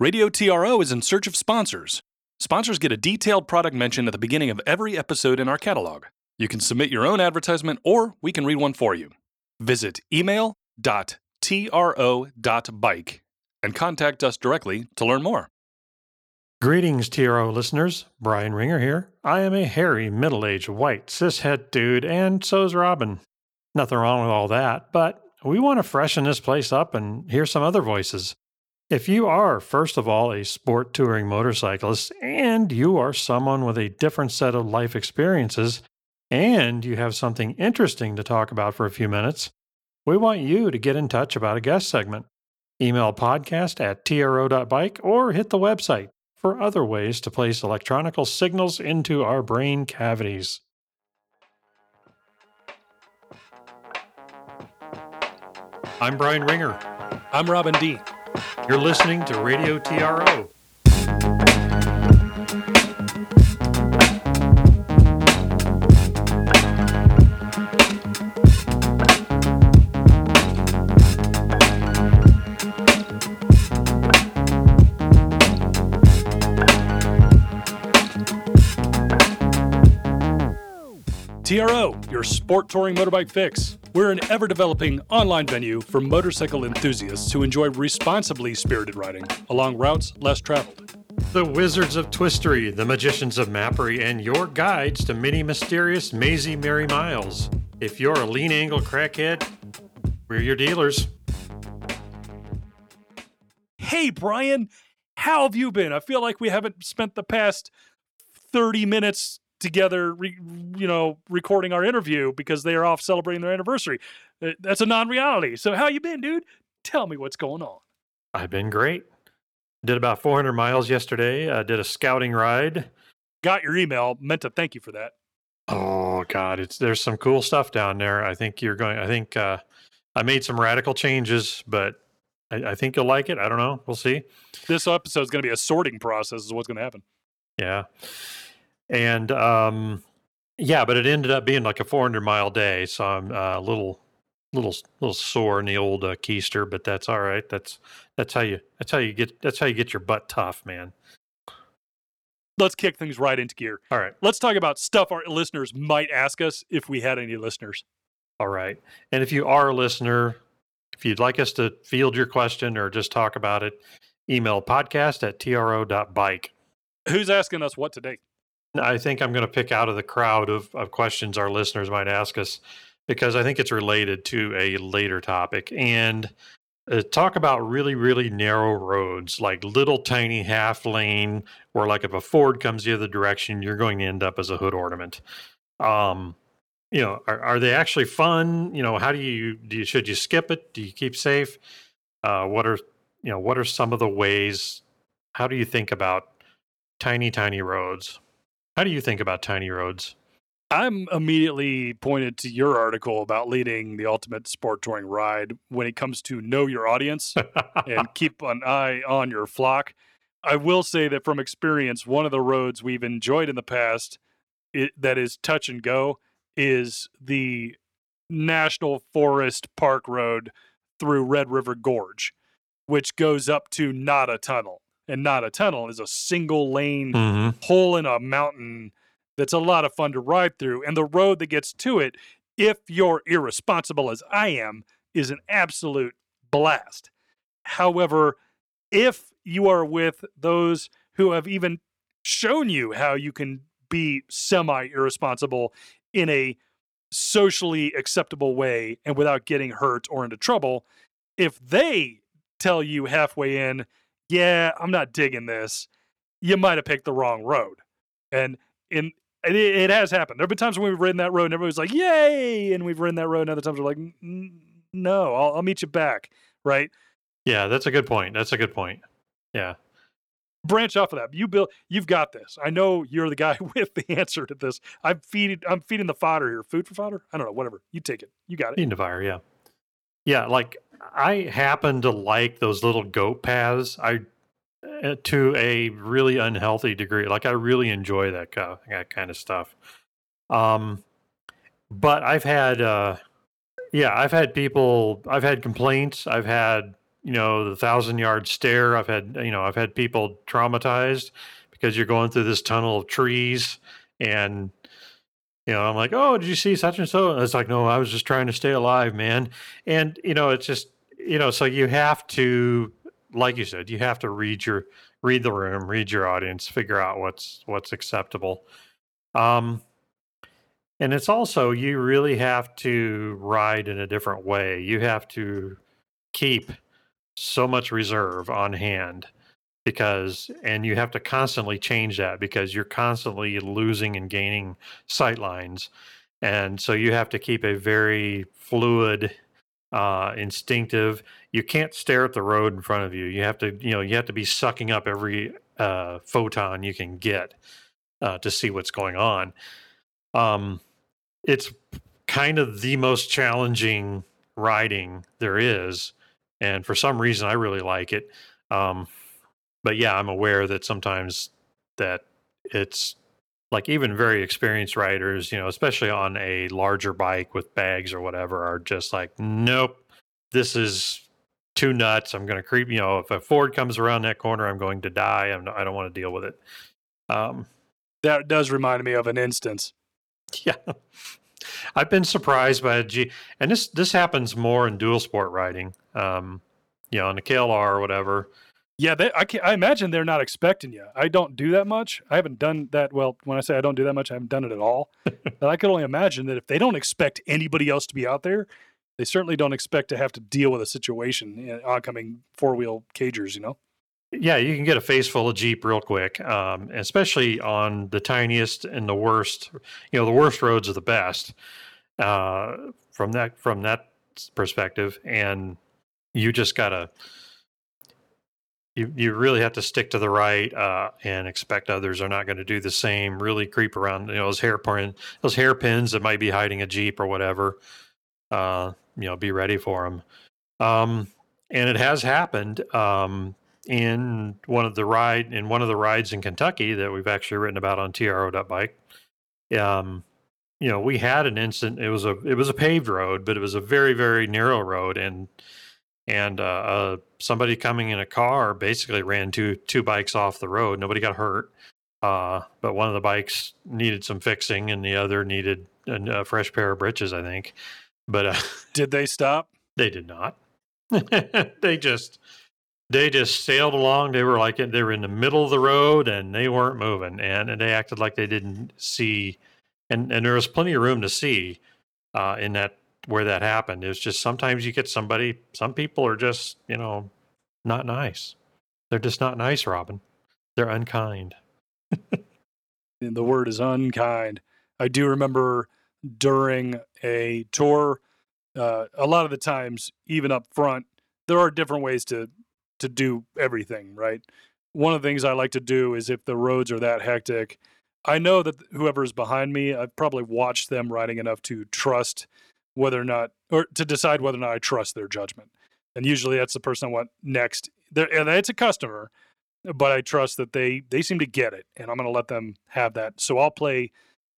Radio TRO is in search of sponsors. Sponsors get a detailed product mention at the beginning of every episode in our catalog. You can submit your own advertisement or we can read one for you. Visit email.tro.bike and contact us directly to learn more. Greetings, TRO listeners. Brian Ringer here. I am a hairy, middle aged, white, cishet dude, and so's Robin. Nothing wrong with all that, but we want to freshen this place up and hear some other voices. If you are, first of all, a sport touring motorcyclist and you are someone with a different set of life experiences, and you have something interesting to talk about for a few minutes, we want you to get in touch about a guest segment. Email podcast at tro.bike or hit the website for other ways to place electronical signals into our brain cavities. I'm Brian Ringer. I'm Robin D. You're listening to Radio TRO. TRO, your sport touring motorbike fix. We're an ever developing online venue for motorcycle enthusiasts who enjoy responsibly spirited riding along routes less traveled. The Wizards of Twistery, the Magicians of Mappery, and your guides to many mysterious, mazy merry miles. If you're a lean angle crackhead, we're your dealers. Hey, Brian, how have you been? I feel like we haven't spent the past 30 minutes together, re, you know, recording our interview because they are off celebrating their anniversary. Uh, That's a non-reality. So how you been, dude? Tell me what's going on. I've been great. Did about 400 miles yesterday. I did a scouting ride. Got your email. Meant to thank you for that. Oh God, it's there's some cool stuff down there. I think you're going. I think uh, I made some radical changes, but I, I think you'll like it. I don't know. We'll see. This episode is going to be a sorting process. Is what's going to happen. Yeah, and um, yeah, but it ended up being like a 400 mile day, so I'm uh, a little, little, little sore in the old uh, keister, but that's all right. That's that's how you that's how you get that's how you get your butt tough, man. Let's kick things right into gear. All right. Let's talk about stuff our listeners might ask us if we had any listeners. All right. And if you are a listener, if you'd like us to field your question or just talk about it, email podcast at tro.bike. Who's asking us what today? I think I'm going to pick out of the crowd of, of questions our listeners might ask us because I think it's related to a later topic. And uh, talk about really, really narrow roads, like little tiny half lane, where like if a Ford comes the other direction, you're going to end up as a hood ornament. Um, you know, are, are they actually fun? You know, how do you do? You, should you skip it? Do you keep safe? Uh, what are you know? What are some of the ways? How do you think about tiny, tiny roads? How do you think about tiny roads? I'm immediately pointed to your article about leading the ultimate sport touring ride when it comes to know your audience and keep an eye on your flock. I will say that from experience, one of the roads we've enjoyed in the past it, that is touch and go is the National Forest Park Road through Red River Gorge, which goes up to Nada Tunnel. And Nada Tunnel is a single lane mm-hmm. hole in a mountain that's a lot of fun to ride through. And the road that gets to it, if you're irresponsible as I am, is an absolute blast. However, if you are with those who have even shown you how you can be semi irresponsible in a socially acceptable way and without getting hurt or into trouble, if they tell you halfway in, yeah, I'm not digging this, you might have picked the wrong road. And in it, it has happened. There have been times when we've ridden that road and everybody's like, "Yay!" and we've ridden that road. And other times we're like, "No, I'll, I'll meet you back." Right? Yeah, that's a good point. That's a good point. Yeah. Branch off of that. You build. You've got this. I know you're the guy with the answer to this. I'm feeding. I'm feeding the fodder here. Food for fodder. I don't know. Whatever. You take it. You got it. Feeding the fire. Yeah. Yeah. Like I happen to like those little goat paths. I uh, to a really unhealthy degree. Like I really enjoy that kind of, that kind of stuff. Um, but I've had, uh, yeah, I've had people, I've had complaints. I've had you know the thousand yard stare. I've had you know I've had people traumatized because you're going through this tunnel of trees and you know i'm like oh did you see such and so? And it's like no i was just trying to stay alive man. And you know it's just you know so you have to like you said you have to read your read the room read your audience figure out what's what's acceptable. Um and it's also you really have to ride in a different way. You have to keep so much reserve on hand because and you have to constantly change that because you're constantly losing and gaining sight lines. And so you have to keep a very fluid uh, instinctive you can't stare at the road in front of you. You have to you know you have to be sucking up every uh, photon you can get uh, to see what's going on. Um, it's kind of the most challenging riding there is and for some reason i really like it. Um, but yeah, I'm aware that sometimes that it's like even very experienced riders, you know, especially on a larger bike with bags or whatever, are just like, nope, this is too nuts. I'm going to creep. You know, if a Ford comes around that corner, I'm going to die. I'm, I don't want to deal with it. Um, that does remind me of an instance. Yeah. I've been surprised by a G, and this this happens more in dual sport riding. Um, you know, on the KLR or whatever yeah, they, I I imagine they're not expecting you. I don't do that much. I haven't done that. Well, when I say I don't do that much, I haven't done it at all. but I could only imagine that if they don't expect anybody else to be out there, they certainly don't expect to have to deal with a situation in oncoming four wheel cagers. You know. Yeah, you can get a face full of Jeep real quick, um, especially on the tiniest and the worst. You know, the worst roads are the best uh, from that from that perspective, and you just gotta you you really have to stick to the right uh, and expect others are not going to do the same. Really creep around, you know, those hairpin those hairpins that might be hiding a jeep or whatever. Uh, you know, be ready for them. Um, and it has happened um, in one of the ride in one of the rides in Kentucky that we've actually written about on TRO.bike. Um, you know, we had an incident. It was a it was a paved road, but it was a very very narrow road, and and uh, uh, somebody coming in a car basically ran two two bikes off the road. Nobody got hurt, uh, but one of the bikes needed some fixing, and the other needed a, a fresh pair of britches, I think. But uh, did they stop? They did not. they just they just sailed along. They were like they were in the middle of the road, and they weren't moving, and, and they acted like they didn't see. And and there was plenty of room to see uh, in that where that happened. It's just sometimes you get somebody, some people are just, you know, not nice. They're just not nice, Robin. They're unkind. the word is unkind. I do remember during a tour, uh, a lot of the times, even up front, there are different ways to to do everything. Right. One of the things I like to do is if the roads are that hectic, I know that whoever is behind me, I've probably watched them riding enough to trust whether or not, or to decide whether or not I trust their judgment. And usually that's the person I want next. They're, and it's a customer, but I trust that they they seem to get it, and I'm going to let them have that. So I'll play,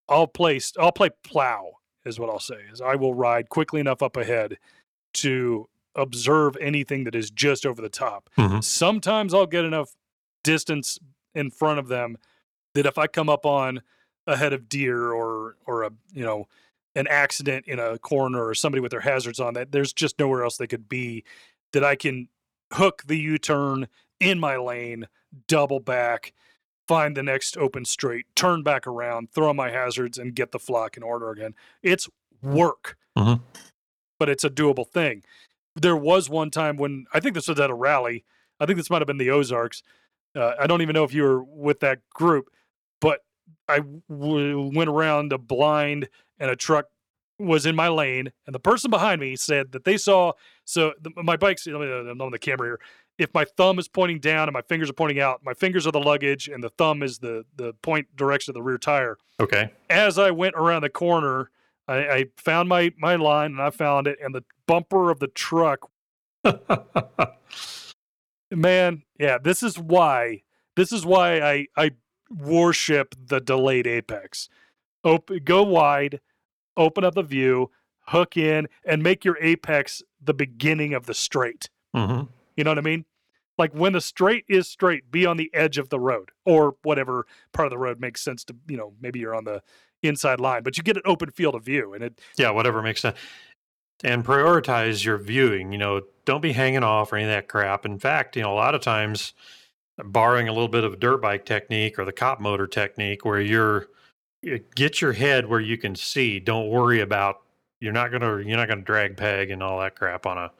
I'll play, I'll play plow is what I'll say. Is I will ride quickly enough up ahead to observe anything that is just over the top. Mm-hmm. Sometimes I'll get enough distance in front of them that if I come up on a head of deer or or a you know an accident in a corner or somebody with their hazards on that there's just nowhere else they could be that I can hook the U-turn in my lane, double back, find the next open straight, turn back around, throw my hazards and get the flock in order again. It's work. Mm-hmm. But it's a doable thing. There was one time when I think this was at a rally. I think this might have been the Ozarks. Uh, I don't even know if you were with that group, but I w- went around a blind and a truck was in my lane, and the person behind me said that they saw. So the, my bike's I'm on the camera here. If my thumb is pointing down and my fingers are pointing out, my fingers are the luggage, and the thumb is the the point direction of the rear tire. Okay. As I went around the corner, I, I found my my line, and I found it, and the bumper of the truck. Man, yeah, this is why. This is why I I worship the delayed apex. Open, go wide open up the view, hook in, and make your apex the beginning of the straight. Mm-hmm. You know what I mean? Like when the straight is straight, be on the edge of the road or whatever part of the road makes sense to, you know, maybe you're on the inside line, but you get an open field of view and it Yeah, whatever makes sense. And prioritize your viewing. You know, don't be hanging off or any of that crap. In fact, you know, a lot of times, borrowing a little bit of dirt bike technique or the cop motor technique, where you're you get your head where you can see. Don't worry about you're not gonna you're not gonna drag peg and all that crap on a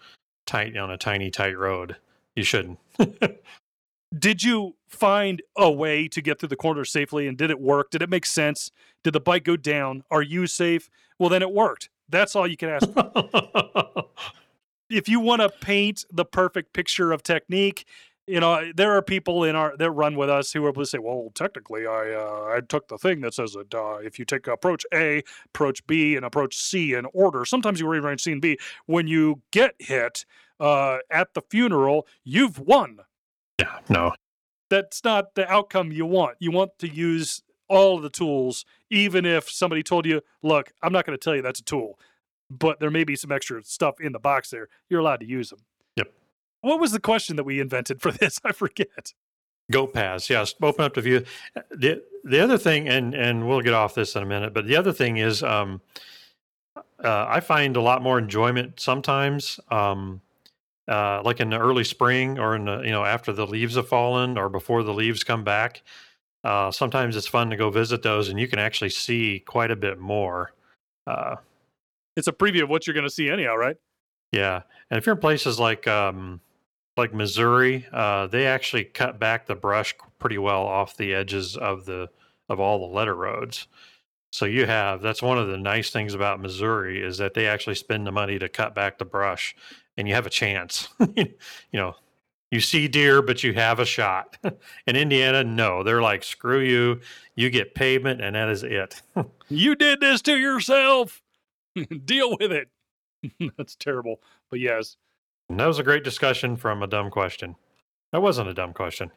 tight on a tiny tight road. You shouldn't. did you find a way to get through the corner safely and did it work? Did it make sense? Did the bike go down? Are you safe? Well, then it worked. That's all you can ask. if you want to paint the perfect picture of technique, you know there are people in our that run with us who are able to say, "Well, technically, I uh, I took the thing that says that uh, if you take approach A, approach B, and approach C in order, sometimes you rearrange C and B. When you get hit uh, at the funeral, you've won. yeah, no. That's not the outcome you want. You want to use all of the tools, even if somebody told you, "Look, I'm not going to tell you that's a tool." But there may be some extra stuff in the box there. You're allowed to use them. What was the question that we invented for this? I forget. Go paths, yes. Open up to view. The the other thing, and and we'll get off this in a minute, but the other thing is, um, uh, I find a lot more enjoyment sometimes, um, uh, like in the early spring or in the you know after the leaves have fallen or before the leaves come back. Uh, sometimes it's fun to go visit those, and you can actually see quite a bit more. Uh, It's a preview of what you're going to see anyhow, right? Yeah, and if you're in places like um, like Missouri, uh, they actually cut back the brush pretty well off the edges of the of all the letter roads. So you have that's one of the nice things about Missouri is that they actually spend the money to cut back the brush, and you have a chance. you know, you see deer, but you have a shot. in Indiana, no, they're like screw you. You get pavement, and that is it. You did this to yourself. Deal with it. That's terrible. But yes, and that was a great discussion from a dumb question. That wasn't a dumb question.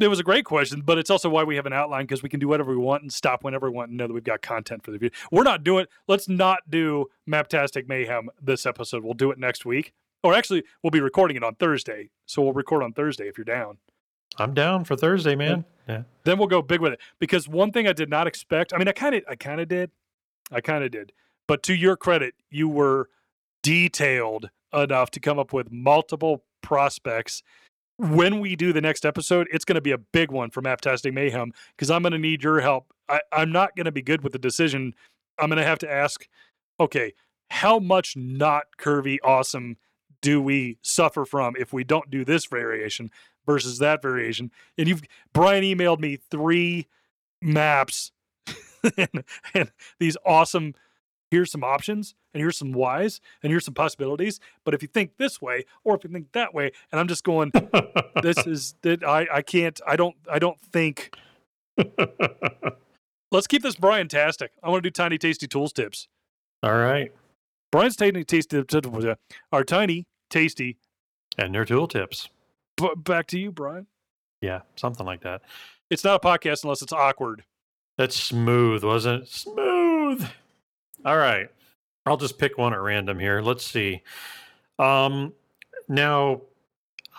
it was a great question, but it's also why we have an outline because we can do whatever we want and stop whenever we want and know that we've got content for the video. We're not doing, let's not do Maptastic Mayhem this episode. We'll do it next week. Or actually, we'll be recording it on Thursday. So we'll record on Thursday if you're down. I'm down for Thursday, man. Yeah. then we'll go big with it because one thing i did not expect i mean i kind of i kind of did i kind of did but to your credit you were detailed enough to come up with multiple prospects. When we do the next episode it's going to be a big one for Maptastic Mayhem because i'm going to need your help. I, i'm not going to be good with the decision. I'm going to have to ask okay how much not curvy awesome do we suffer from if we don't do this variation versus that variation? And you've Brian emailed me three maps and, and these awesome here's some options and here's some whys and here's some possibilities but if you think this way or if you think that way and i'm just going this is that i i can't i don't i don't think let's keep this brian tastic i want to do tiny tasty tools tips All right. brian's tiny tasty uh, tips are tiny tasty And their tool tips. but back to you brian Yeah, something like that. it's not a podcast unless it's awkward That's smooth, wasn't it? Smooth. All right. I'll just pick one at random here. Let's see. Um now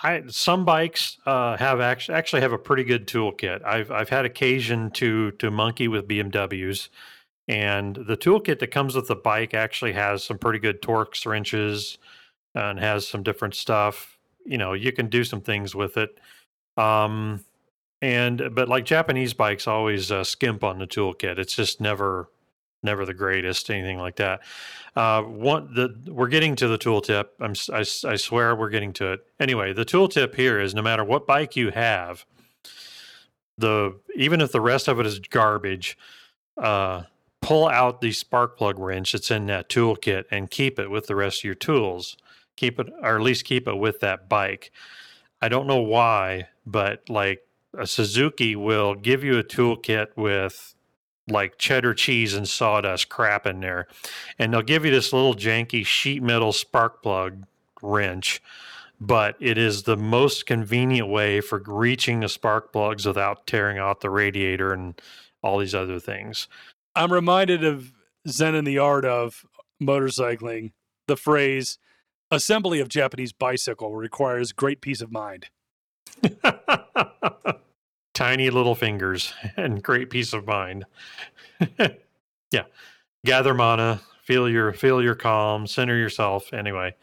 I some bikes uh, have actually actually have a pretty good toolkit. I've I've had occasion to to monkey with BMWs, and the toolkit that comes with the bike actually has some pretty good Torx wrenches and has some different stuff. You know, you can do some things with it. Um, and but like Japanese bikes always uh, skimp on the toolkit. It's just never never the greatest anything like that. Uh, one the we're getting to the tooltip. I'm I, I swear we're getting to it. Anyway, the tooltip here is no matter what bike you have, the even if the rest of it is garbage, uh, pull out the spark plug wrench that's in that toolkit and keep it with the rest of your tools. Keep it, or at least keep it with that bike. I don't know why, but like a Suzuki will give you a toolkit with like cheddar cheese and sawdust crap in there. And they'll give you this little janky sheet metal spark plug wrench, but it is the most convenient way for reaching the spark plugs without tearing out the radiator and all these other things. I'm reminded of Zen in the art of motorcycling, the phrase, Assembly of Japanese bicycle requires great peace of mind. Tiny little fingers and great peace of mind. yeah. Gather mana, feel your feel your calm, center yourself. Anyway,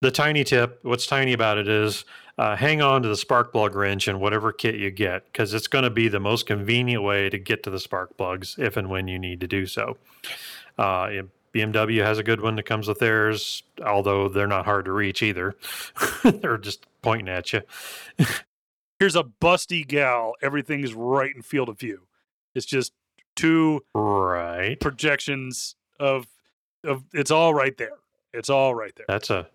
the tiny tip, what's tiny about it is uh, hang on to the spark plug wrench and whatever kit you get because it's going to be the most convenient way to get to the spark plugs if and when you need to do so. Uh, BMW has a good one that comes with theirs, although they're not hard to reach either. they're just pointing at you. Here's a busty gal. Everything's right in field of view. It's just two Right. projections of of it's all right there. It's all right there. That's a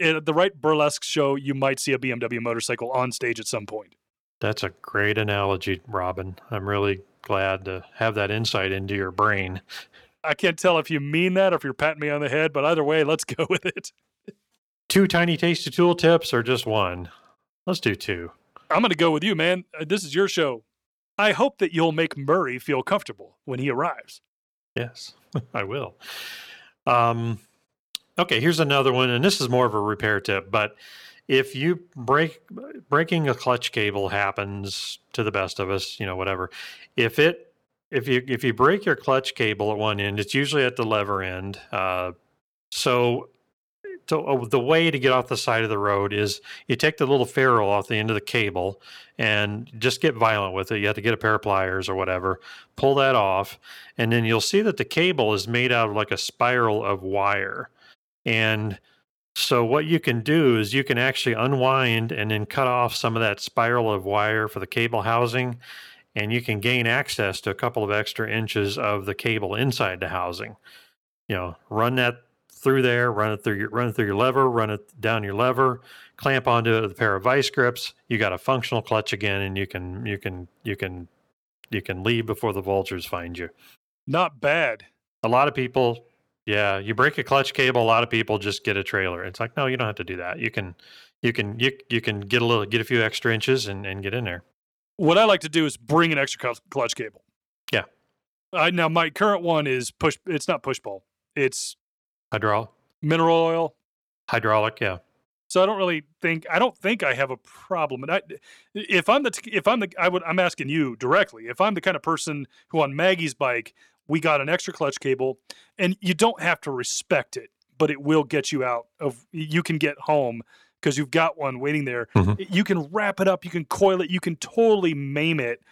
At the right burlesque show, you might see a BMW motorcycle on stage at some point. that's a great analogy, Robin. I'm really glad to have that insight into your brain. I can't tell if you mean that or if you're patting me on the head, but either way, let's go with it. Two tiny tasty tool tips or just one? Let's do two. I'm going to go with you, man. Uh, This is your show. I hope that you'll make Murrae feel comfortable when he arrives. Yes, I will. Um, okay, here's another one, and this is more of a repair tip. But if you break breaking a clutch cable happens to the best of us, you know, whatever. If it if you if you break your clutch cable at one end, it's usually at the lever end. Uh, so. So uh, the way to get off the side of the road is you take the little ferrule off the end of the cable and just get violent with it. You have to get a pair of pliers or whatever, pull that off, and then you'll see that the cable is made out of like a spiral of wire. And so what you can do is you can actually unwind and then cut off some of that spiral of wire for the cable housing and you can gain access to a couple of extra inches of the cable inside the housing. You know, run that through there, run it through your run it through your lever, run it down your lever, clamp onto it with a pair of vice grips. You got a functional clutch again and you can you can you can you can leave before the vultures find you Not bad. a lot of people yeah you break a clutch cable a lot of people just get a trailer it's like no you don't have to do that you can you can you, you can get a little get a few extra inches and, and get in there What I like to do is bring an extra clutch cable. Yeah. I now my current one is push. It's not push pull. It's hydraulic mineral oil. hydraulic yeah So I don't really think I don't think I have a problem. And I, if I'm the if I'm the I would I'm asking you directly. If I'm the kind of person who on Maggie's bike we got an extra clutch cable, and you don't have to respect it, but it will get you out of. You can get home because you've got one waiting there. Mhm. You can wrap it up. You can coil it. You can totally maim it.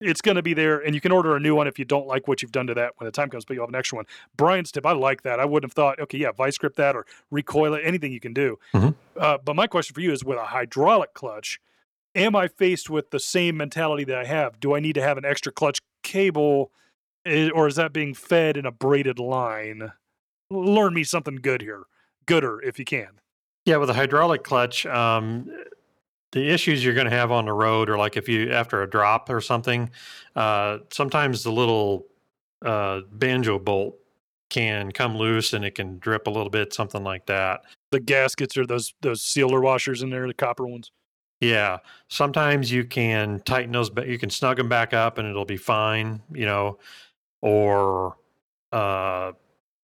It's going to be there, and you can order a new one if you don't like what you've done to that when the time comes. But you'll have an extra one. Brian's tip, I like that. I wouldn't have thought, okay, yeah, vice grip that or recoil it, anything you can do. Uh, but my question for you is with a hydraulic clutch, am I faced with the same mentality that I have? Do I need to have an extra clutch cable eh, or is that being fed in a braided line? Learn me something good here. Gooder if you can. yeah with a hydraulic clutch um the issues you're going to have on the road or like if you after a drop or something uh sometimes the little uh banjo bolt can come loose and it can drip a little bit something like that The gaskets or those those sealer washers in there, the copper ones. Yeah, sometimes you can tighten those, but you can snug them back up and it'll be fine, you know. Or uh,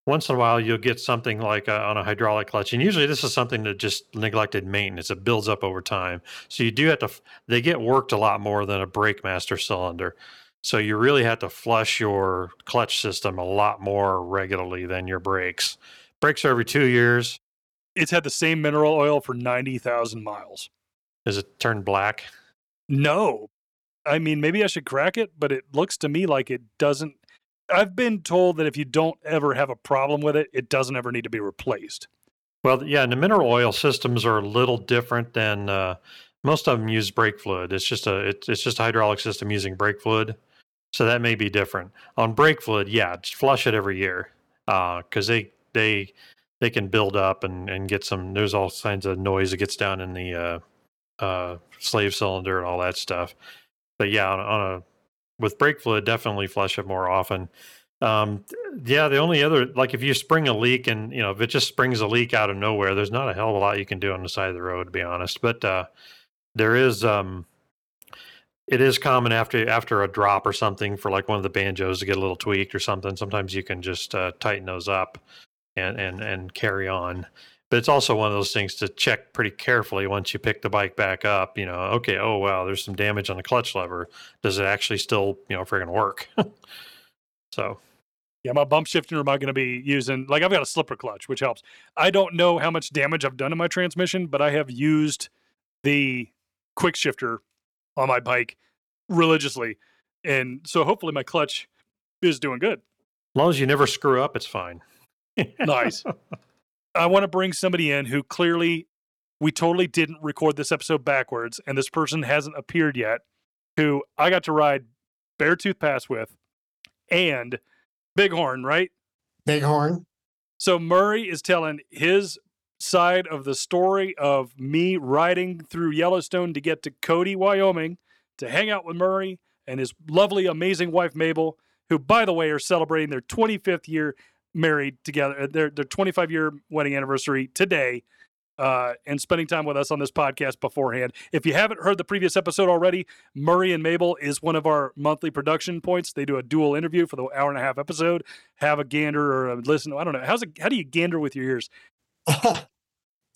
once in a while, you'll get something like uh on a hydraulic clutch, and usually this is something that just neglected maintenance. It builds up over time, so you do have to. They get worked a lot more than a brake master cylinder, so you really have to flush your clutch system a lot more regularly than your brakes. Brakes are every two years. It's had the same mineral oil for 90,000 miles. has it turned black? No. I mean, maybe I should crack it, but it looks to me like it doesn't. I've been told that if you don't ever have a problem with it, it doesn't ever need to be replaced. Well, yeah, and the mineral oil systems are a little different than uh, most of them use brake fluid. It's just a it's, it's just a hydraulic system using brake fluid, so that may be different. On brake fluid, yeah, just flush it every year because they they they can build up and and get some. There's all kinds of noise that gets down in the uh, uh, slave cylinder and all that stuff. But yeah, on, on a with brake fluid, definitely flush it more often. Um, yeah, the only other like if you spring a leak and you know if it just springs a leak out of nowhere, there's not a hell of a lot you can do on the side of the road, to be honest. But uh, there is um, it is common after after a drop or something for like one of the banjos to get a little tweaked or something. Sometimes you can just uh, tighten those up and and and carry on. But it's also one of those things to check pretty carefully once you pick the bike back up. You know, okay, oh wow, there's some damage on the clutch lever. Does it actually still, you know, friggin' work? so Yeah, my bump shifter am I going to be using? Like I've got a slipper clutch, which helps. I don't know how much damage I've done to my transmission, but I have used the quick shifter on my bike religiously, and so hopefully my clutch is doing good. as long as you never screw up, it's fine. Nice. I want to bring somebody in who clearly we totally didn't record this episode backwards, and this person hasn't appeared yet. Who I got to ride Beartooth Pass with, and Bighorn, right? Bighorn. So Murrae is telling his side of the story of me riding through Yellowstone to get to Cody, Wyoming, to hang out with Murrae and his lovely, amazing wife Mabel, who, by the way, are celebrating their 25th year married together, uh, their their 25 year wedding anniversary today. Uh, and spending time with us on this podcast beforehand. If you haven't heard the previous episode already, Murrae and Mabel is one of our monthly production points. They do a dual interview for the hour and a half episode. Have a gander or a listen. I don't know. How's it? How do you gander with your ears?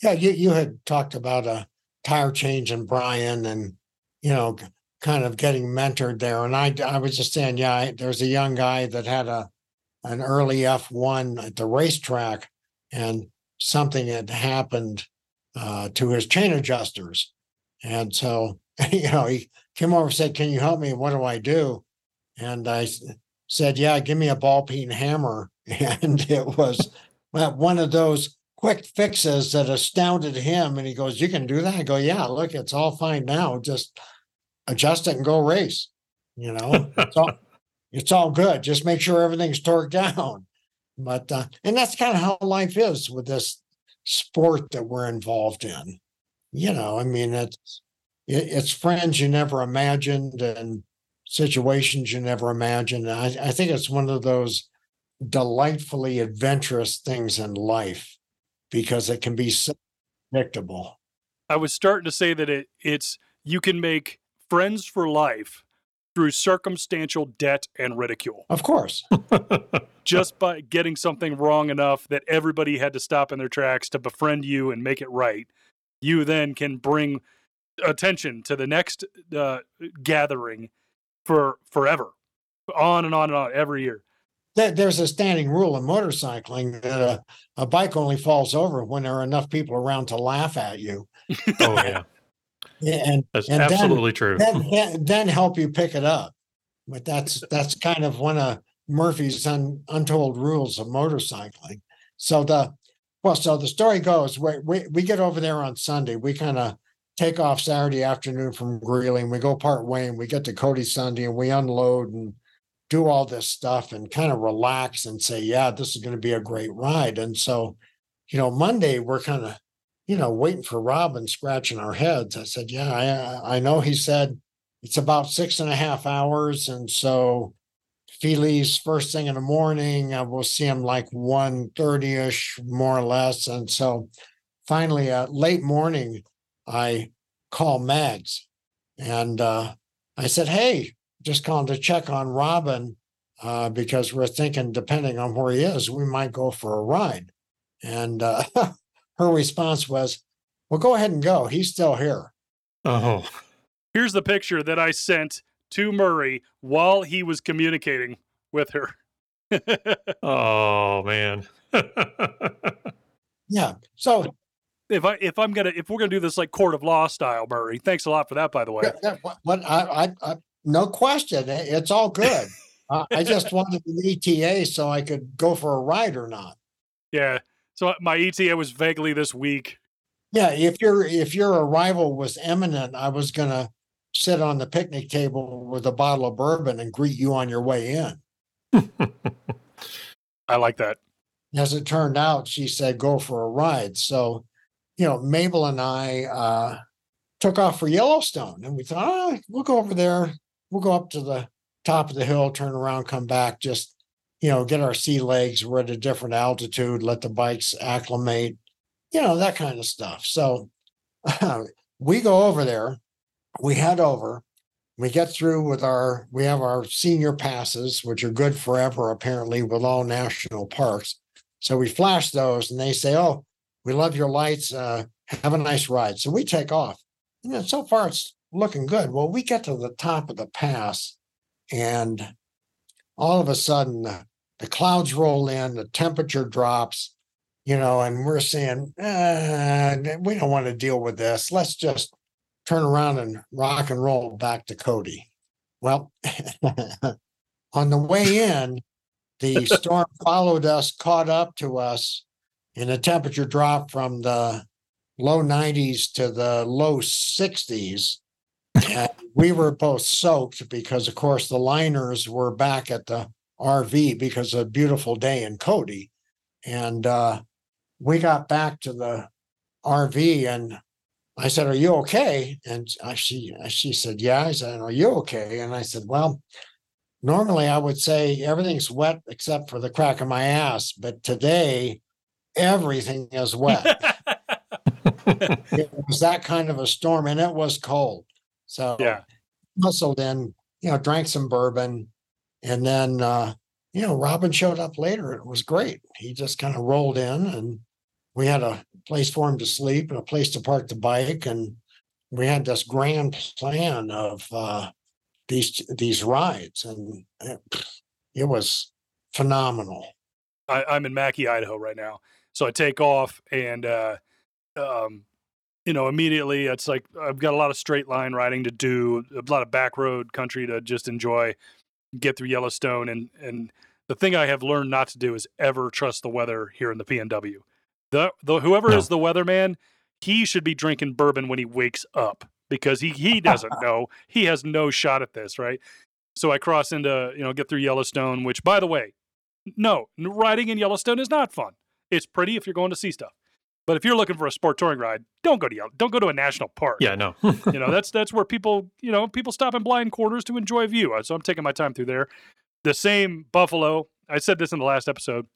yeah, you, you had talked about a tire change in Brian and, you know, kind of getting mentored there. And I, I was just saying, yeah, I- there's a young guy that had a, an early F1 at the racetrack and something had happened uh, to his chain adjusters. And so, you know, he came over and said, Can you help me? What do I do? And I said, Yeah, give me a ball peen hammer. And it was one of those quick fixes that astounded him. And he goes, You can do that? I go, Yeah, look, it's all fine now. Just adjust it and go race. You know, it's all, it's all good. Just make sure everything's torqued down. But, uh, and that's kind of how life is with this sport that we're involved in. You know, I mean, it's, it, it's friends you never imagined and situations you never imagined. I, I think it's one of those delightfully adventurous things in life because it can be so predictable. I was starting to say that it it's you can make friends for life through circumstantial debt and ridicule Of course. just by getting something wrong enough that everybody had to stop in their tracks to befriend you and make it right you then can bring attention to the next uh, gathering for forever on and on and on every year There- There's a standing rule in motorcycling that a, a bike only falls over when there are enough people around to laugh at you. oh yeah, And, that's and then- absolutely true. then, then, then help you pick it up. But that's that's kind of one of Murphy's un, untold rules of motorcycling. So the well, so the story goes, we we, we get over there on Sunday. We kind of take off Saturday afternoon from Greeley, and we go part way, and we get to Cody Sunday, and we unload and do all this stuff, and kind of relax and say, yeah, this is going to be a great ride. And so, you know, Monday we're kind of you know, waiting for Robin scratching our heads. I said, Yeah, I, I know he said it's about six and a half hours. And so if he leaves first thing in the morning, uh, we'll see him like 1.30 ish, more or less. And so finally, uh, late morning, I call Mags and uh, I said, Hey, just calling to check on Robin uh, because we're thinking, depending on where he is, we might go for a ride. And uh, her response was, Well, go ahead and go. He's still here. Oh, here's the picture that i sent to murrae while he was communicating with her oh man. Yeah. So if I if I'm gonna if we're gonna do this like court of law style, Murrae, thanks a lot for that, by the way. yeah, yeah, what, what I, I, I, no question, it's all good. uh, I just wanted an ETA so I could go for a ride or not. Yeah. So my ETA was vaguely this week. Yeah, if your if your arrival was imminent, I was gonna sit on the picnic table with a bottle of bourbon and greet you on your way in. I like that. as it turned out, she said, go for a ride. So, you know, Mabel and I uh, took off for Yellowstone and we thought, oh, we'll go over there. We'll go up to the top of the hill, turn around, come back, just, you know, get our sea legs. We're at a different altitude, let the bikes acclimate, you know, that kind of stuff. So we go over there, we head over, we get through with our, we have our senior passes, which are good forever, apparently, with all national parks. So we flash those and they say, oh, We love your lights. Uh, have a nice ride. So we take off. Know, so far it's looking good. Well, we get to the top of the pass, and all of a sudden the, the clouds roll in, the temperature drops, you know, and we're saying, uh, we don't want to deal with this. Let's just turn around and rock and roll back to Cody. Well, on the way in, the storm followed us, caught up to us, and the temperature dropped from the low 90s to the low 60s. We were both soaked because, of course, the liners were back at the RV because of a beautiful day in Cody. And uh, we got back to the RV and I said, Are you okay? And she, she said, Yeah. I said, Are you okay? And I said, Well, normally I would say everything's wet except for the crack of my ass, but today everything is wet. it was that kind of a storm and it was cold. So Yeah. muscled in, you know, drank some bourbon. And then, uh, you know, Robin showed up later. It was great. He just kind of rolled in and we had a place for him to sleep and a place to park the bike. And we had this grand plan of uh, these these rides. And it, it was phenomenal. I, I'm in Mackay, Idaho right now. So I take off and, uh, um, you know, immediately it's like I've got a lot of straight line riding to do, a lot of back road country to just enjoy, get through Yellowstone. And, and the thing I have learned not to do is ever trust the weather here in the PNW. The, the whoever No. is the weatherman, he should be drinking bourbon when he wakes up because he, he doesn't know. He has no shot at this, right? So I cross into, you know, get through Yellowstone, which by the way, no, riding in Yellowstone is not fun. It's pretty if you're going to see stuff. But if you're looking for a sport touring ride, don't go to Yellow, don't go to a national park. Yeah, no. you know that's that's where people you know people stop in blind corners to enjoy a view. Uh, So I'm taking my time through there. The same buffalo. I said this in the last episode.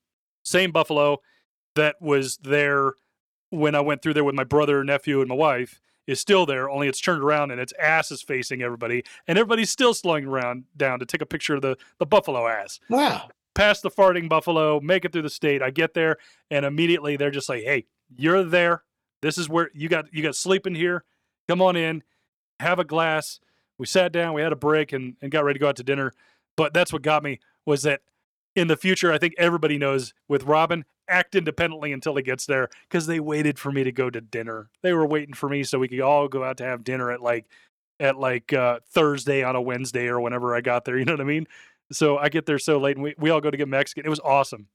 Same buffalo that was there when I went through there with my brother, nephew, and my wife is still there. Only it's turned around and its ass is facing everybody, and everybody's still slowing around down to take a picture of the the buffalo ass Wow. past the farting buffalo, make it through the state. I get there and immediately they're just like, "Hey, you're there. This is where you got you got sleeping here. Come on in, have a glass." We sat down, we had a break and and got ready to go out to dinner. But that's what got me was that in the future, I think everybody knows with Robin, act independently until he gets there because they waited for me to go to dinner. They were waiting for me so we could all go out to have dinner at like at like uh, Thursday on a Wednesday or whenever I got there. You know what I mean? So I get there so late and we, we all go to get Mexican. It was awesome.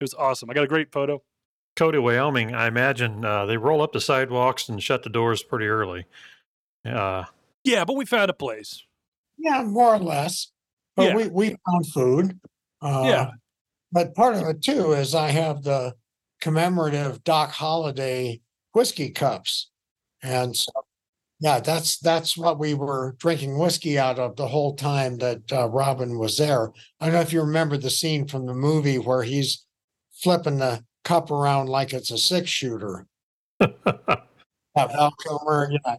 It was awesome. I got a great photo. Cody, Wyoming, I imagine uh, they roll up the sidewalks and shut the doors pretty early. Uh, Yeah, but we found a place. Yeah, more or less. But Yeah. we, we found food. Uh, Yeah. But part of it too is I have the commemorative Doc Holliday whiskey cups. And so, yeah, that's that's what we were drinking whiskey out of the whole time that uh, Robin was there. I don't know if you remember the scene from the movie where he's flipping the cup around like it's a six shooter. Yeah, Val Kilmer, yeah,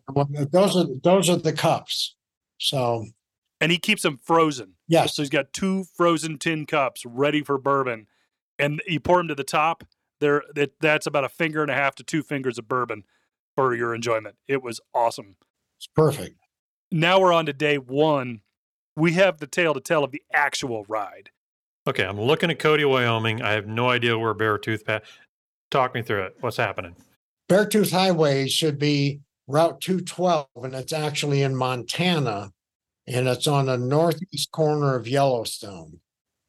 those are those are the cups. So And he keeps them frozen. yes, So he's got two frozen tin cups ready for bourbon. And you pour them to the top. There that that's about a finger and a half to two fingers of bourbon for your enjoyment. It was awesome. it's perfect. Now we're on to day one. We have the tale to tell of the actual ride. Okay, I'm looking at Cody, Wyoming. I have no idea where Beartooth Pass. Talk me through it. What's happening? Beartooth Highway should be Route 212, and it's actually in Montana, and it's on the northeast corner of Yellowstone.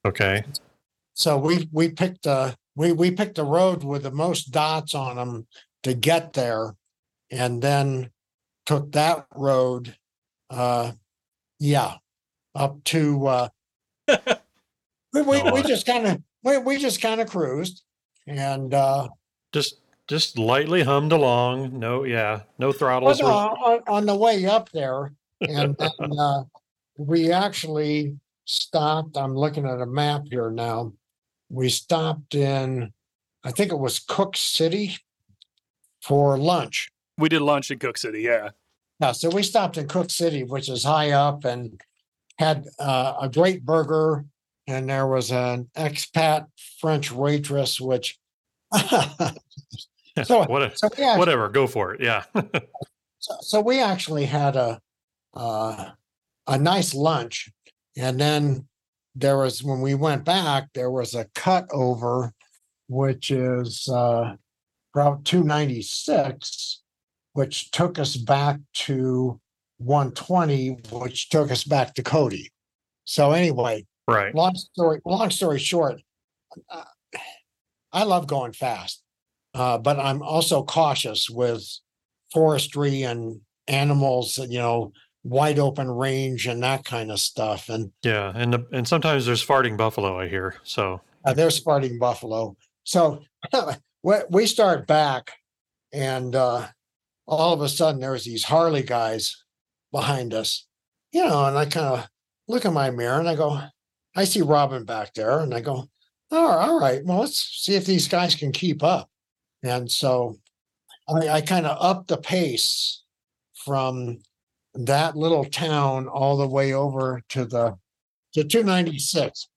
Okay. So we we picked a we we picked a road with the most dots on them to get there, and then took that road. Uh, yeah, up to. Uh, we we, we just kind of we we just kind of cruised, and. uh Just just lightly hummed along. No, yeah, no Well, throttles. no, were- on, on the way up there, and then uh, we actually stopped. I'm looking at a map here now. We stopped in, I think it was Cooke City for lunch. We did lunch in Cooke City, yeah. Yeah, so we stopped in Cooke City, which is high up, and had uh, a great burger. And there was an expat French waitress, which So- What- So actually, whatever, go for it. Yeah. so, so we actually had a uh, a nice lunch, and then there was when we went back, there was a cut over, which is uh, Route two ninety six, which took us back to one twenty, which took us back to Cody. So anyway, right. long story long story short uh, i love going fast uh, but i'm also cautious with forestry and animals you know wide open range and that kind of stuff and Yeah. And the, and sometimes there's farting buffalo, I hear. So uh, they're spotting buffalo so we, we start back and uh, all of a sudden there's these harley guys behind us you know and i kind of look in my mirror and i go i see robin back there and i go oh, all right well let's see if these guys can keep up. And so i, I kind of upped the pace from that little town all the way over to the to 296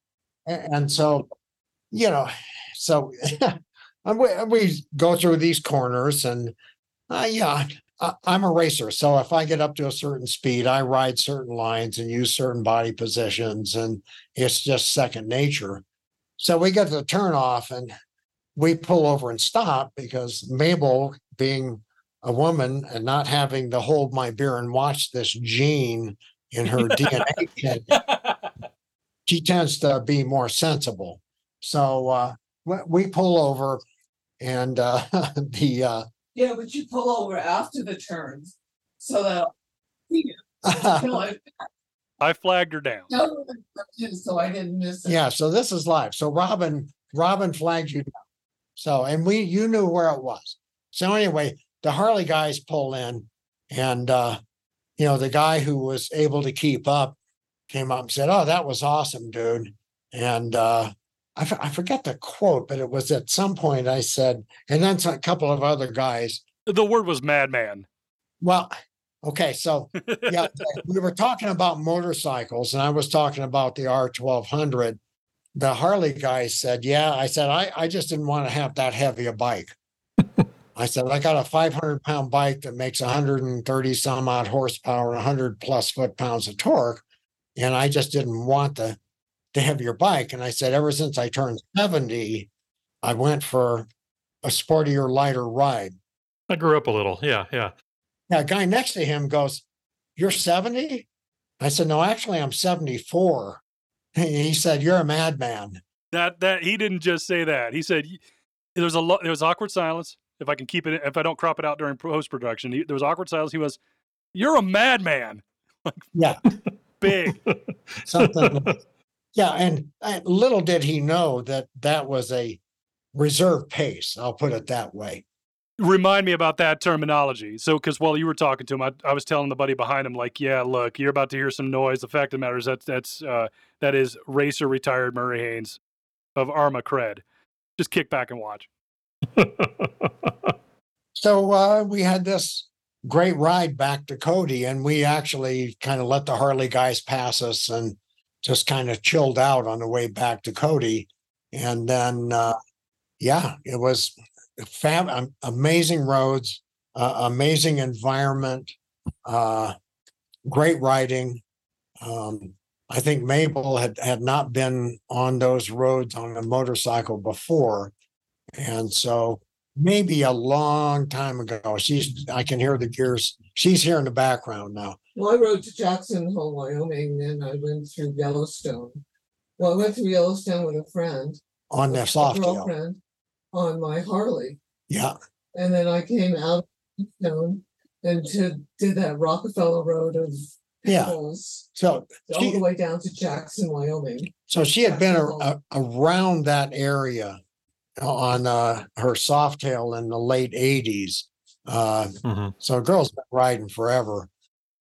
and so you know so we, we go through these corners and uh, yeah I'm a racer so if i get up to a certain speed i ride certain lines and use certain body positions and it's just second nature so we get to the turn off and we pull over and stop because mabel being a woman and not having to hold my beer and watch this gene in her dna kit, she tends to be more sensible. So uh, we, we pull over, and uh, the uh, Yeah, but you pull over after the turns, so that, no, I, I flagged her down. no, so I didn't miss it. yeah. So this is live. So Robin, Robin flagged you down. So and we, you knew where it was. So anyway, the Harley guys pull in, and uh, you know the guy who was able to keep up came up and said, "Oh, that was awesome, dude." And uh, I, f- I forget the quote, but it was at some point I said, and then a couple of other guys The word was madman. Well, okay, so yeah, we were talking about motorcycles, and I was talking about the R twelve hundred. The Harley guy said, "Yeah," I said, "I I just didn't want to have that heavy a bike." I said, "I got a five hundred pound bike that makes one hundred and thirty some odd horsepower, and hundred plus foot pounds of torque, and I just didn't want the the heavier bike." And I said, "Ever since I turned seventy, I went for a sportier, lighter ride." I grew up a little. Yeah. Yeah. Yeah, guy next to him goes, You're 70? I said, No, actually, I'm 74. He he said, You're a madman. That that he didn't just say that. He said y- there was a lot. There was awkward silence. If I can keep it, if I don't crop it out during post production, there was awkward silence. He was, "You're a madman." Like, Yeah, Big. something. Like- yeah, and, and little did he know that that was a reserve pace. I'll put it that way. Remind me about that terminology. So, because while you were talking to him, I, I was telling the buddy behind him, like, "Yeah, look, you're about to hear some noise. The fact of the matter is that that's uh, that is racer retired Murrae Haynes of Arma Cred. Just kick back and watch." So uh, we had this great ride back to Cody, and we actually kind of let the Harley guys pass us and just kind of chilled out on the way back to Cody. And then, uh, yeah, it was amazing roads, uh, amazing environment, uh, great riding. Um, I think Mabel had, had not been on those roads on a motorcycle before. And so maybe a long time ago. She's I can hear the gears. She's here in the background now. Well, I rode to Jackson Hole, Wyoming, and I went through Yellowstone. Well, I went through Yellowstone with a friend, On the a soft tail. girlfriend, on my Harley, Yeah. and then I came out of Yellowstone and to, did that Rockefeller Road of Yeah. hills, So all she the way down to Jackson, Wyoming. so she had been a, a- around that area on uh, her softail in the late eighties. Uh, Mhm. so girl's been riding forever.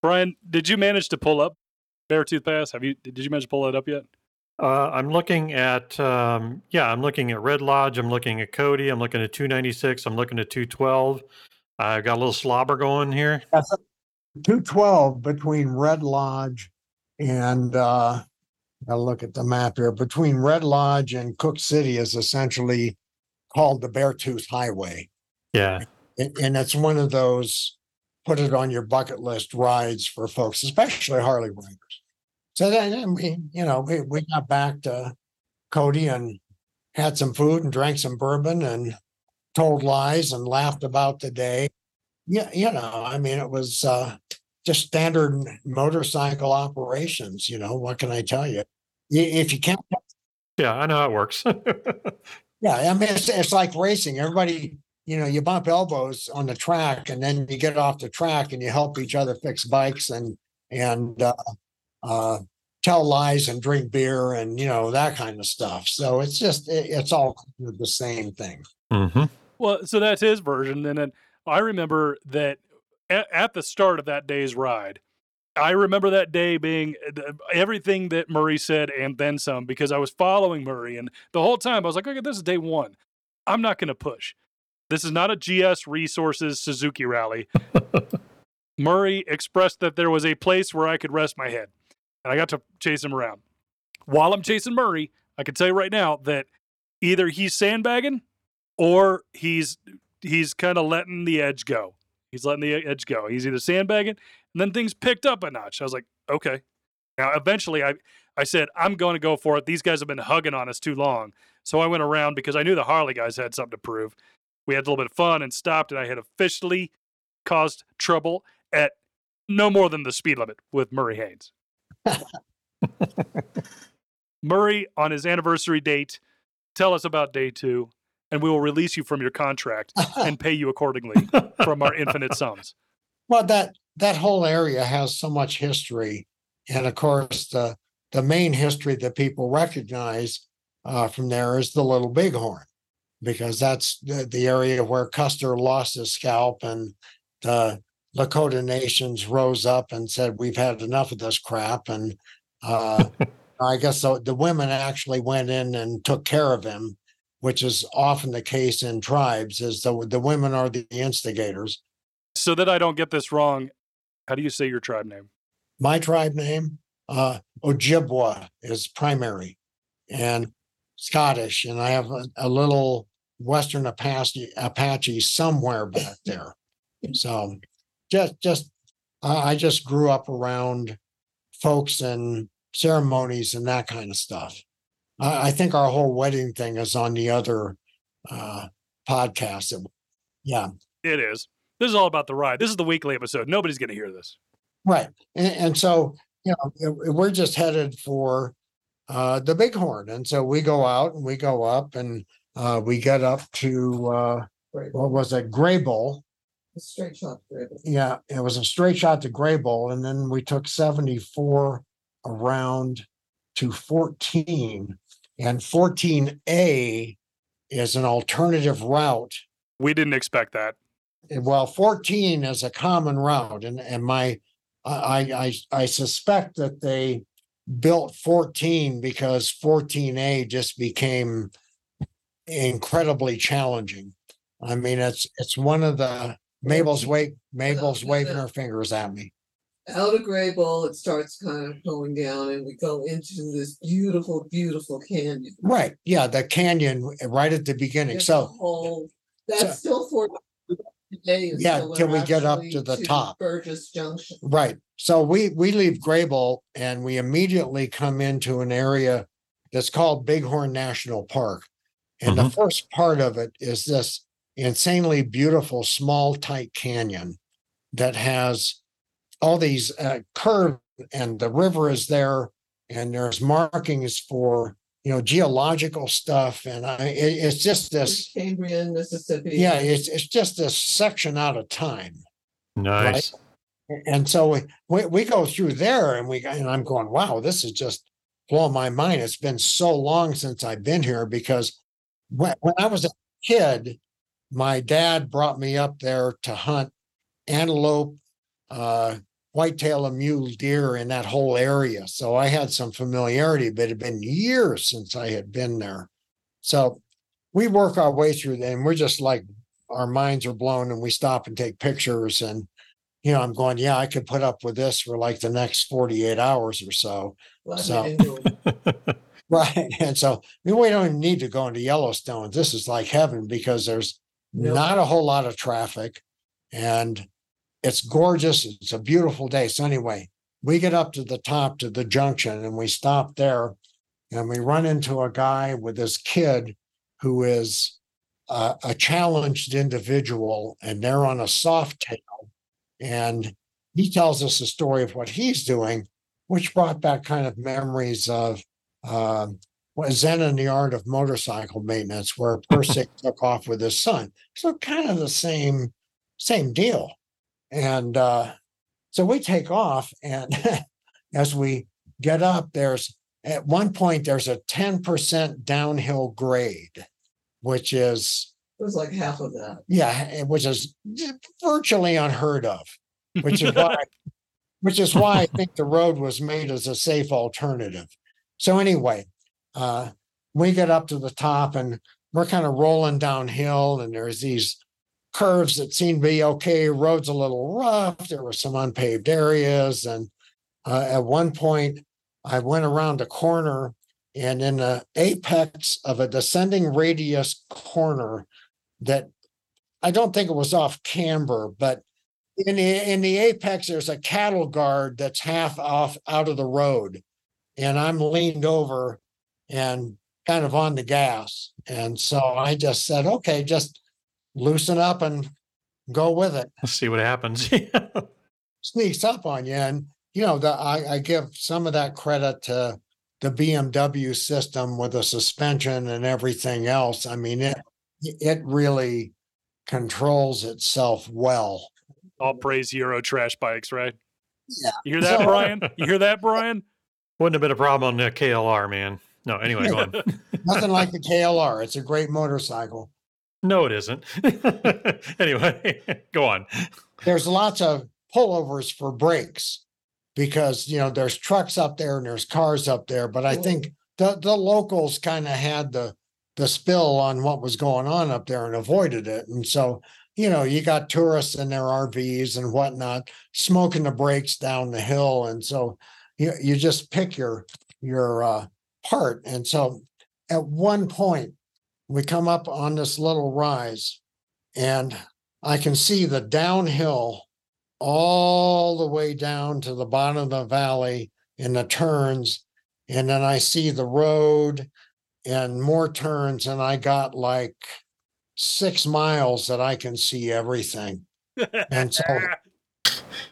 Brian, did you manage to pull up Beartooth Pass? Have you? Did you manage to pull that up yet? Uh, I'm looking at, um, yeah, I'm looking at Red Lodge. I'm looking at Cody. I'm looking at 296. I'm looking at 212. I got a little slobber going here. Two twelve between Red Lodge and uh, I'll look at the map here. Between Red Lodge and Cooke City is essentially called the Beartooth Highway. Yeah. And, and it's one of those put it on your bucket list rides for folks, especially Harley riders. So then we, you know, we, we got back to Cody and had some food and drank some bourbon and told lies and laughed about the day. Yeah, you know, I mean, it was uh, just standard motorcycle operations. You know, what can I tell you? If you can't Yeah, I know how it works. yeah, I mean, it's, it's like racing. Everybody, you know, you bump elbows on the track and then you get off the track and you help each other fix bikes and, and, uh, uh, tell lies and drink beer and, you know, that kind of stuff. So it's just, it, it's all the same thing. Mm-hmm. Well, so that's his version. And then I remember that at, at the start of that day's ride, I remember that day being uh, the- everything that Murrae said and then some because I was following Murrae. And the whole time I was like, okay, this is day one. I'm not going to push. This is not a GS Resources Suzuki rally. Murrae expressed that there was a place where I could rest my head. And I got to chase him around. While I'm chasing Murrae, I can tell you right now that either he's sandbagging or he's he's kind of letting the edge go. He's letting the edge go. He's either sandbagging, and then things picked up a notch. I was like, okay. Now, eventually, I I said I'm going to go for it. These guys have been hugging on us too long, so I went around because I knew the Harley guys had something to prove. We had a little bit of fun and stopped, and I had officially caused trouble at no more than the speed limit with Murrae Haynes. Murrae, on his anniversary date, tell us about day two, and we will release you from your contract and pay you accordingly from our infinite sums. Well, that, that whole area has so much history. And of course, the, the main history that people recognize uh, from there is the Little Bighorn, because that's the, the area where Custer lost his scalp and the Lakota nations rose up and said, we've had enough of this crap. And uh, I guess the, the women actually went in and took care of him, which is often the case in tribes, is the, the women are the instigators. So that I don't get this wrong, how do you say your tribe name? my tribe name, uh, Ojibwa is primary and Scottish, and I have a, a little Western Apache, Apache somewhere back there. So just, just, I, I just grew up around folks and ceremonies and that kind of stuff. I, I think our whole wedding thing is on the other, uh, podcast. that- Yeah, It is. This is all about the ride. This is the weekly episode. Nobody's going to hear this. Right. And, and so, you know, we're just headed for uh, the Bighorn. And so we go out and we go up and uh, we got up to, uh, what was it, Greybull. a straight shot. right. Yeah, it was a straight shot to Greybull. And then we took 74 around to 14. And 14A is an alternative route We didn't expect that. Eh, well, fourteen is a common route and, and my, I, I, I- I suspect that they built fourteen because fourteen A just became incredibly challenging. I mean, it's, it's one of the, Mabel's wait, Mabel's waving her fingers at me. Out of Greybull, it starts kind of going down and we go into this beautiful, beautiful canyon. Right, yeah, the canyon right at the beginning. A So, Whole, that's still for. today Yeah, till we're we get up actually to the top. Burgess Junction. Right. So we, we leave Greybull and we immediately come into an area that's called Bighorn National Park. And the first part of it is this insanely beautiful, small, tight canyon that has all these uh, curves and the river is there and there's markings for, you know, geological stuff. And I, it, it's just this, Cambrian, Mississippi. yeah, it's, it's just this section out of time. Nice. And so we, we, we go through there and we, and I'm going, wow, this is just blowing my mind. It's been so long since I've been here because when, when I was a kid, my dad brought me up there to hunt antelope, uh, whitetail and mule deer in that whole area. So I had some familiarity, but it had been years since I had been there. So we work our way through there and we're just like, our minds are blown and we stop and take pictures and you know, I'm going, yeah, I could put up with this for like the next 48 hours or so. Well, so- didn't do it. Right. And so I mean, we don't even need to go into Yellowstone. This is like heaven because there's Nope. not a whole lot of traffic, and it's gorgeous. It's a beautiful day. So anyway, we get up to the top to the junction and we stop there, and we run into a guy with his kid who is uh, a challenged individual, and they're on a soft tail, and he tells us a story of what he's doing, which brought back kind of memories of. Um what Zen and the Art of Motorcycle Maintenance, where Pirsig took off with his son. So kind of the same, same deal. And uh, so we take off, and as we get up, there's at one point there's a 10% downhill grade, which is It was like half of that. yeah, which is virtually unheard of, which is why, which is why I think the road was made as a safe alternative. So anyway, uh, we get up to the top and we're kind of rolling downhill, and there's these curves that seem to be okay. Road's a little rough. There were some unpaved areas, and uh, at one point, I went around a corner, and in the apex of a descending radius corner, that I don't think it was off camber, but in the in the apex, there's a cattle guard that's half off out of the road. And I'm leaned over and kind of on the gas. And so I just said, okay, just loosen up and go with it. Let's see what happens. Sneaks up on you. And you know, the I, I give some of that credit to the BMW system with the suspension and everything else. I mean, it it really controls itself well. All praise Euro trash bikes, right? Yeah. You hear that, So- Brian? You hear that, Brian? Wouldn't have been a problem on the KLR, man. No, anyway, go on. Nothing like the KLR. It's a great motorcycle. No, it isn't. anyway, go on. There's lots of pullovers for brakes because you know there's trucks up there and there's cars up there. But I think the the locals kind of had the the spill on what was going on up there and avoided it. And so you know you got tourists in their RVs and whatnot smoking the brakes down the hill, and so you you just pick your your uh, part. And so at one point we come up on this little rise and I can see the downhill all the way down to the bottom of the valley in the turns. And then I see the road and more turns. And I got like six miles that I can see everything. And so,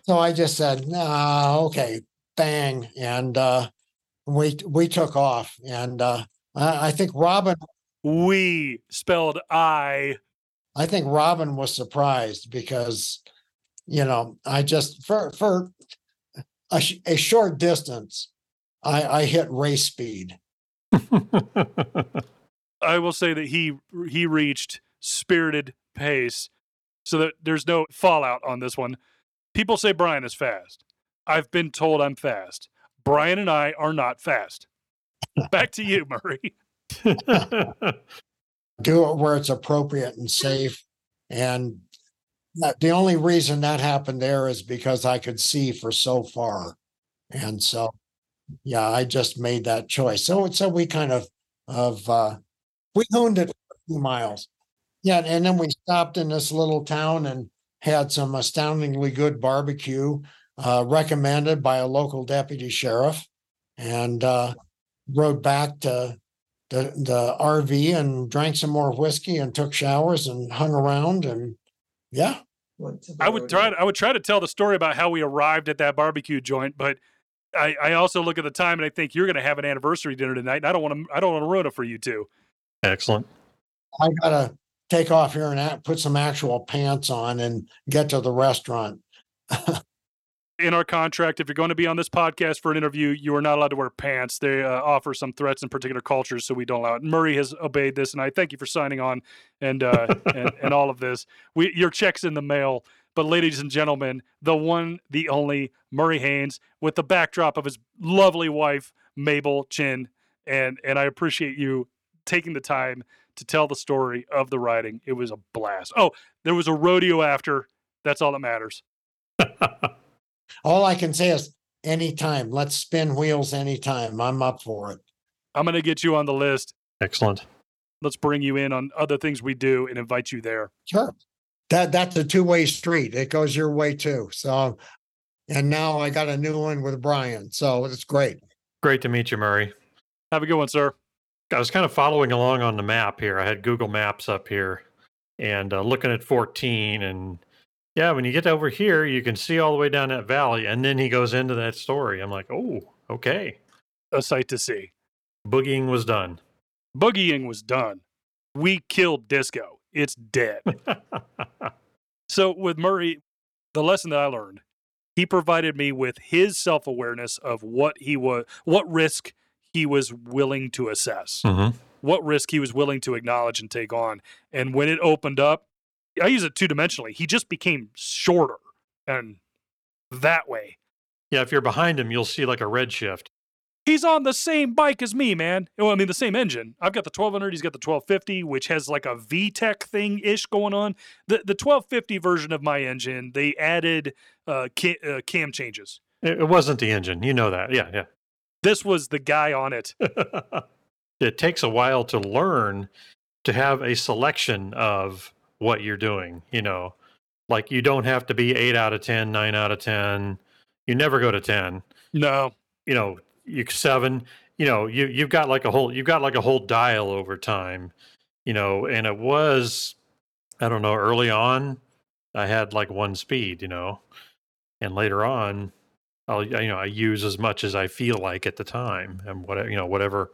so I just said, nah, okay, bang. And uh, we, we took off. And uh, I, I think Robin we spelled I. I think Robin was surprised because, you know, I just for for a, sh- a short distance, I I hit race speed. I will say that he he reached spirited pace, so that there's no fallout on this one. People say Brian is fast. I've been told I'm fast. Brian and I are not fast. Back to you, Murrae. Do it where it's appropriate and safe. And the only reason that happened there is because I could see for so far. And so, yeah, I just made that choice. So so we kind of of uh we owned it for a few miles. Yeah, and then we stopped in this little town and had some astoundingly good barbecue uh recommended by a local deputy sheriff and uh rode back to the the RV and drank some more whiskey and took showers and hung around and yeah, Went to the I would try. To, I would try to tell the story about how we arrived at that barbecue joint, but I, I also look at the time and I think you're going to have an anniversary dinner tonight. And I don't want to. I don't want to ruin it for you two. Excellent. I gotta take off here and put some actual pants on and get to the restaurant. in our contract, if you're going to be on this podcast for an interview, you are not allowed to wear pants. They uh, offer some threats in particular cultures, so we don't allow it. Murrae has obeyed this, and I thank you for signing on and uh, and, and all of this. We your checks in the mail. But ladies and gentlemen, the one, the only Murrae Haynes, with the backdrop of his lovely wife Mabel Chin, and and I appreciate you taking the time to tell the story of the riding. It was a blast. Oh, there was a rodeo after. That's all that matters. All I can say is anytime, let's spin wheels anytime. I'm up for it. I'm going to get you on the list. Excellent. let's bring you in on other things we do and invite you there. Sure. That that's a two-way street. It goes your way too. So and now I got a new one with Brian. So it's great. Great to meet you, Murrae. Have a good one, sir. I was kind of following along on the map here. I had Google Maps up here and uh, looking at 14. And yeah, when you get over here, you can see all the way down that valley. And then he goes into that story. I'm like, oh, okay. A sight to see. Boogieing was done. Boogieing was done. We killed disco. It's dead. so with Murrae, the lesson that I learned, he provided me with his self-awareness of what he was what risk he was willing to assess. mm-hmm. What risk he was willing to acknowledge and take on. And when it opened up, I use it two-dimensionally. He just became shorter and that way. Yeah, if you're behind him, you'll see like a red shift. He's on the same bike as me, man. Well, I mean, the same engine. I've got the 1200. He's got the 1250, which has like a VTEC thing ish going on. The the 1250 version of my engine, they added uh, ca- uh, cam changes. It wasn't the engine. You know that. Yeah, yeah. This was the guy on it. it takes a while to learn to have a selection of what you're doing. You know, like you don't have to be eight out of 10, nine out of 10. You never go to 10. No, You know, you seven, you know, you, you've got like a whole, you've got like a whole dial over time, you know, and it was, I don't know, early on, I had like one speed, you know, and later on, I'll, you know, I use as much as I feel like at the time and whatever, you know, whatever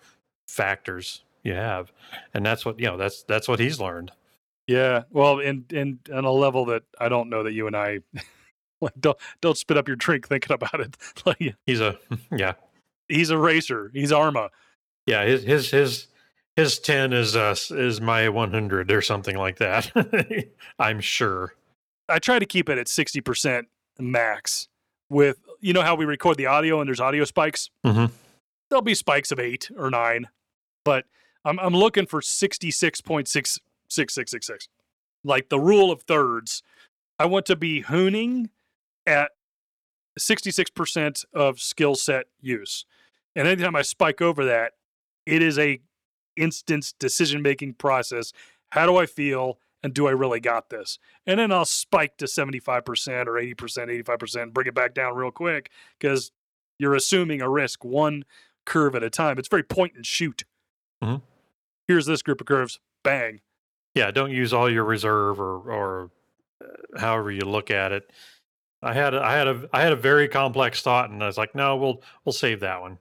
factors you have. And that's what, you know, that's, that's what he's learned. Yeah. Well, and and on a level that I don't know that you and I like don't don't spit up your drink thinking about it. Like He's a, yeah, he's a racer. He's Arma. yeah. His, his, his, his 10 is, uh, is my 100 or something like that. I'm sure. I try to keep it at 60% max with you know how we record the audio and there's audio spikes? Mhm. There'll be spikes of 8 or 9, but I'm I'm looking for 66.66666. Like the rule of thirds. I want to be hooning at 66% of skill set use. And anytime I spike over that, it is a instance decision making process. How do I feel? And do I really got this? And then I'll spike to 75% or 80%, 85%, bring it back down real quick because you're assuming a risk one curve at a time. It's very point and shoot. Mhm. Here's this group of curves. Bang. Yeah don't use all your reserve or or uh, however you look at it. I had a, i had a i had a very complex thought and i was like no we'll we'll save that one.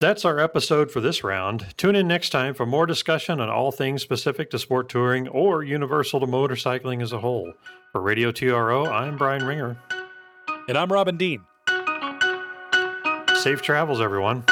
That's our episode for this round. Tune in next time for more discussion on all things specific to sport touring or universal to motorcycling as a whole. For radio tro i'm brian ringer. And I'm Robin Dean. safe travels everyone